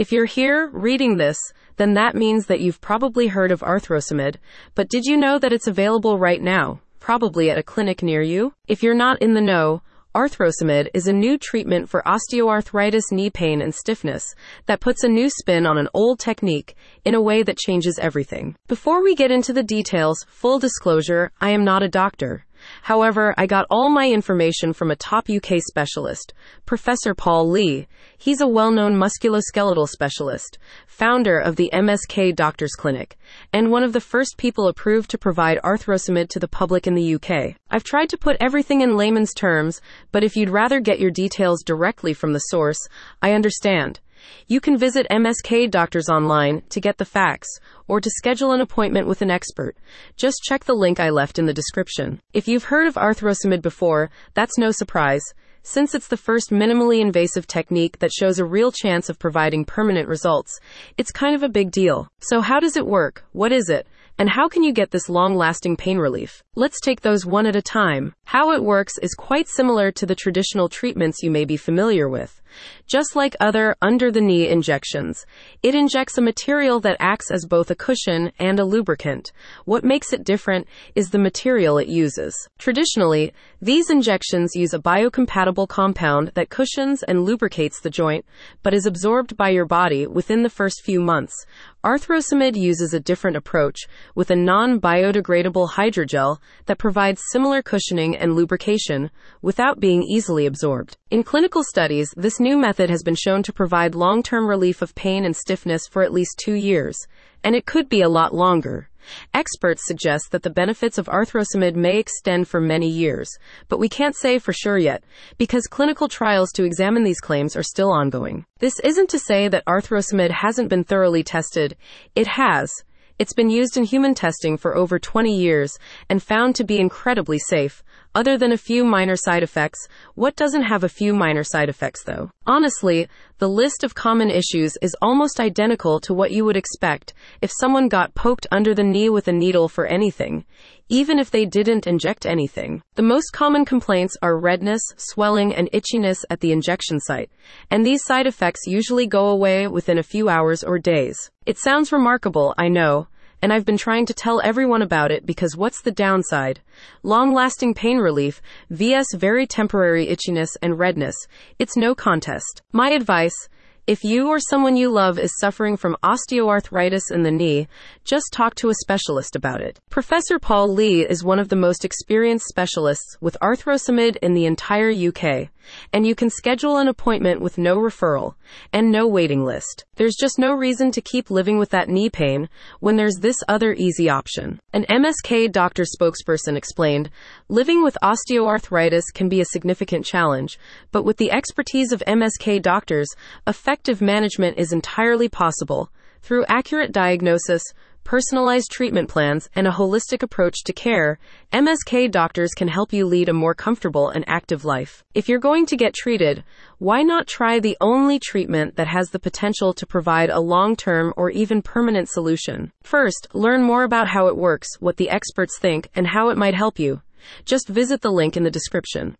If you're here reading this, then that means that you've probably heard of Arthrosamid, but did you know that it's available right now? Probably at a clinic near you? If you're not in the know, Arthrosamid is a new treatment for osteoarthritis, knee pain, and stiffness that puts a new spin on an old technique in a way that changes everything. Before we get into the details, full disclosure, I am not a doctor. However, I got all my information from a top UK specialist, Professor Paul Lee. He's a well known musculoskeletal specialist, founder of the MSK Doctors Clinic, and one of the first people approved to provide Arthrosamid to the public in the UK. I've tried to put everything in layman's terms, but if you'd rather get your details directly from the source, I understand. You can visit MSK Doctors online to get the facts or to schedule an appointment with an expert. Just check the link I left in the description. If you've heard of Arthrosamid before, that's no surprise. Since it's the first minimally invasive technique that shows a real chance of providing permanent results, it's kind of a big deal. So, how does it work? What is it? And how can you get this long lasting pain relief? Let's take those one at a time. How it works is quite similar to the traditional treatments you may be familiar with. Just like other under the knee injections, it injects a material that acts as both a cushion and a lubricant. What makes it different is the material it uses. Traditionally, these injections use a biocompatible compound that cushions and lubricates the joint, but is absorbed by your body within the first few months. Arthrosamid uses a different approach with a non biodegradable hydrogel that provides similar cushioning and lubrication without being easily absorbed. In clinical studies, this new method has been shown to provide long term relief of pain and stiffness for at least two years, and it could be a lot longer. Experts suggest that the benefits of arthrosamid may extend for many years, but we can't say for sure yet, because clinical trials to examine these claims are still ongoing. This isn't to say that arthrosamid hasn't been thoroughly tested. It has. It's been used in human testing for over 20 years and found to be incredibly safe, other than a few minor side effects, what doesn't have a few minor side effects though? Honestly, the list of common issues is almost identical to what you would expect if someone got poked under the knee with a needle for anything, even if they didn't inject anything. The most common complaints are redness, swelling, and itchiness at the injection site, and these side effects usually go away within a few hours or days. It sounds remarkable, I know and I've been trying to tell everyone about it because what's the downside? Long lasting pain relief, vs very temporary itchiness and redness. It's no contest. My advice if you or someone you love is suffering from osteoarthritis in the knee, just talk to a specialist about it. Professor Paul Lee is one of the most experienced specialists with Arthrosamid in the entire UK, and you can schedule an appointment with no referral and no waiting list. There's just no reason to keep living with that knee pain when there's this other easy option. An MSK doctor spokesperson explained, living with osteoarthritis can be a significant challenge, but with the expertise of MSK doctors, effective management is entirely possible through accurate diagnosis, personalized treatment plans, and a holistic approach to care, MSK doctors can help you lead a more comfortable and active life. If you're going to get treated, why not try the only treatment that has the potential to provide a long term or even permanent solution? First, learn more about how it works, what the experts think, and how it might help you. Just visit the link in the description.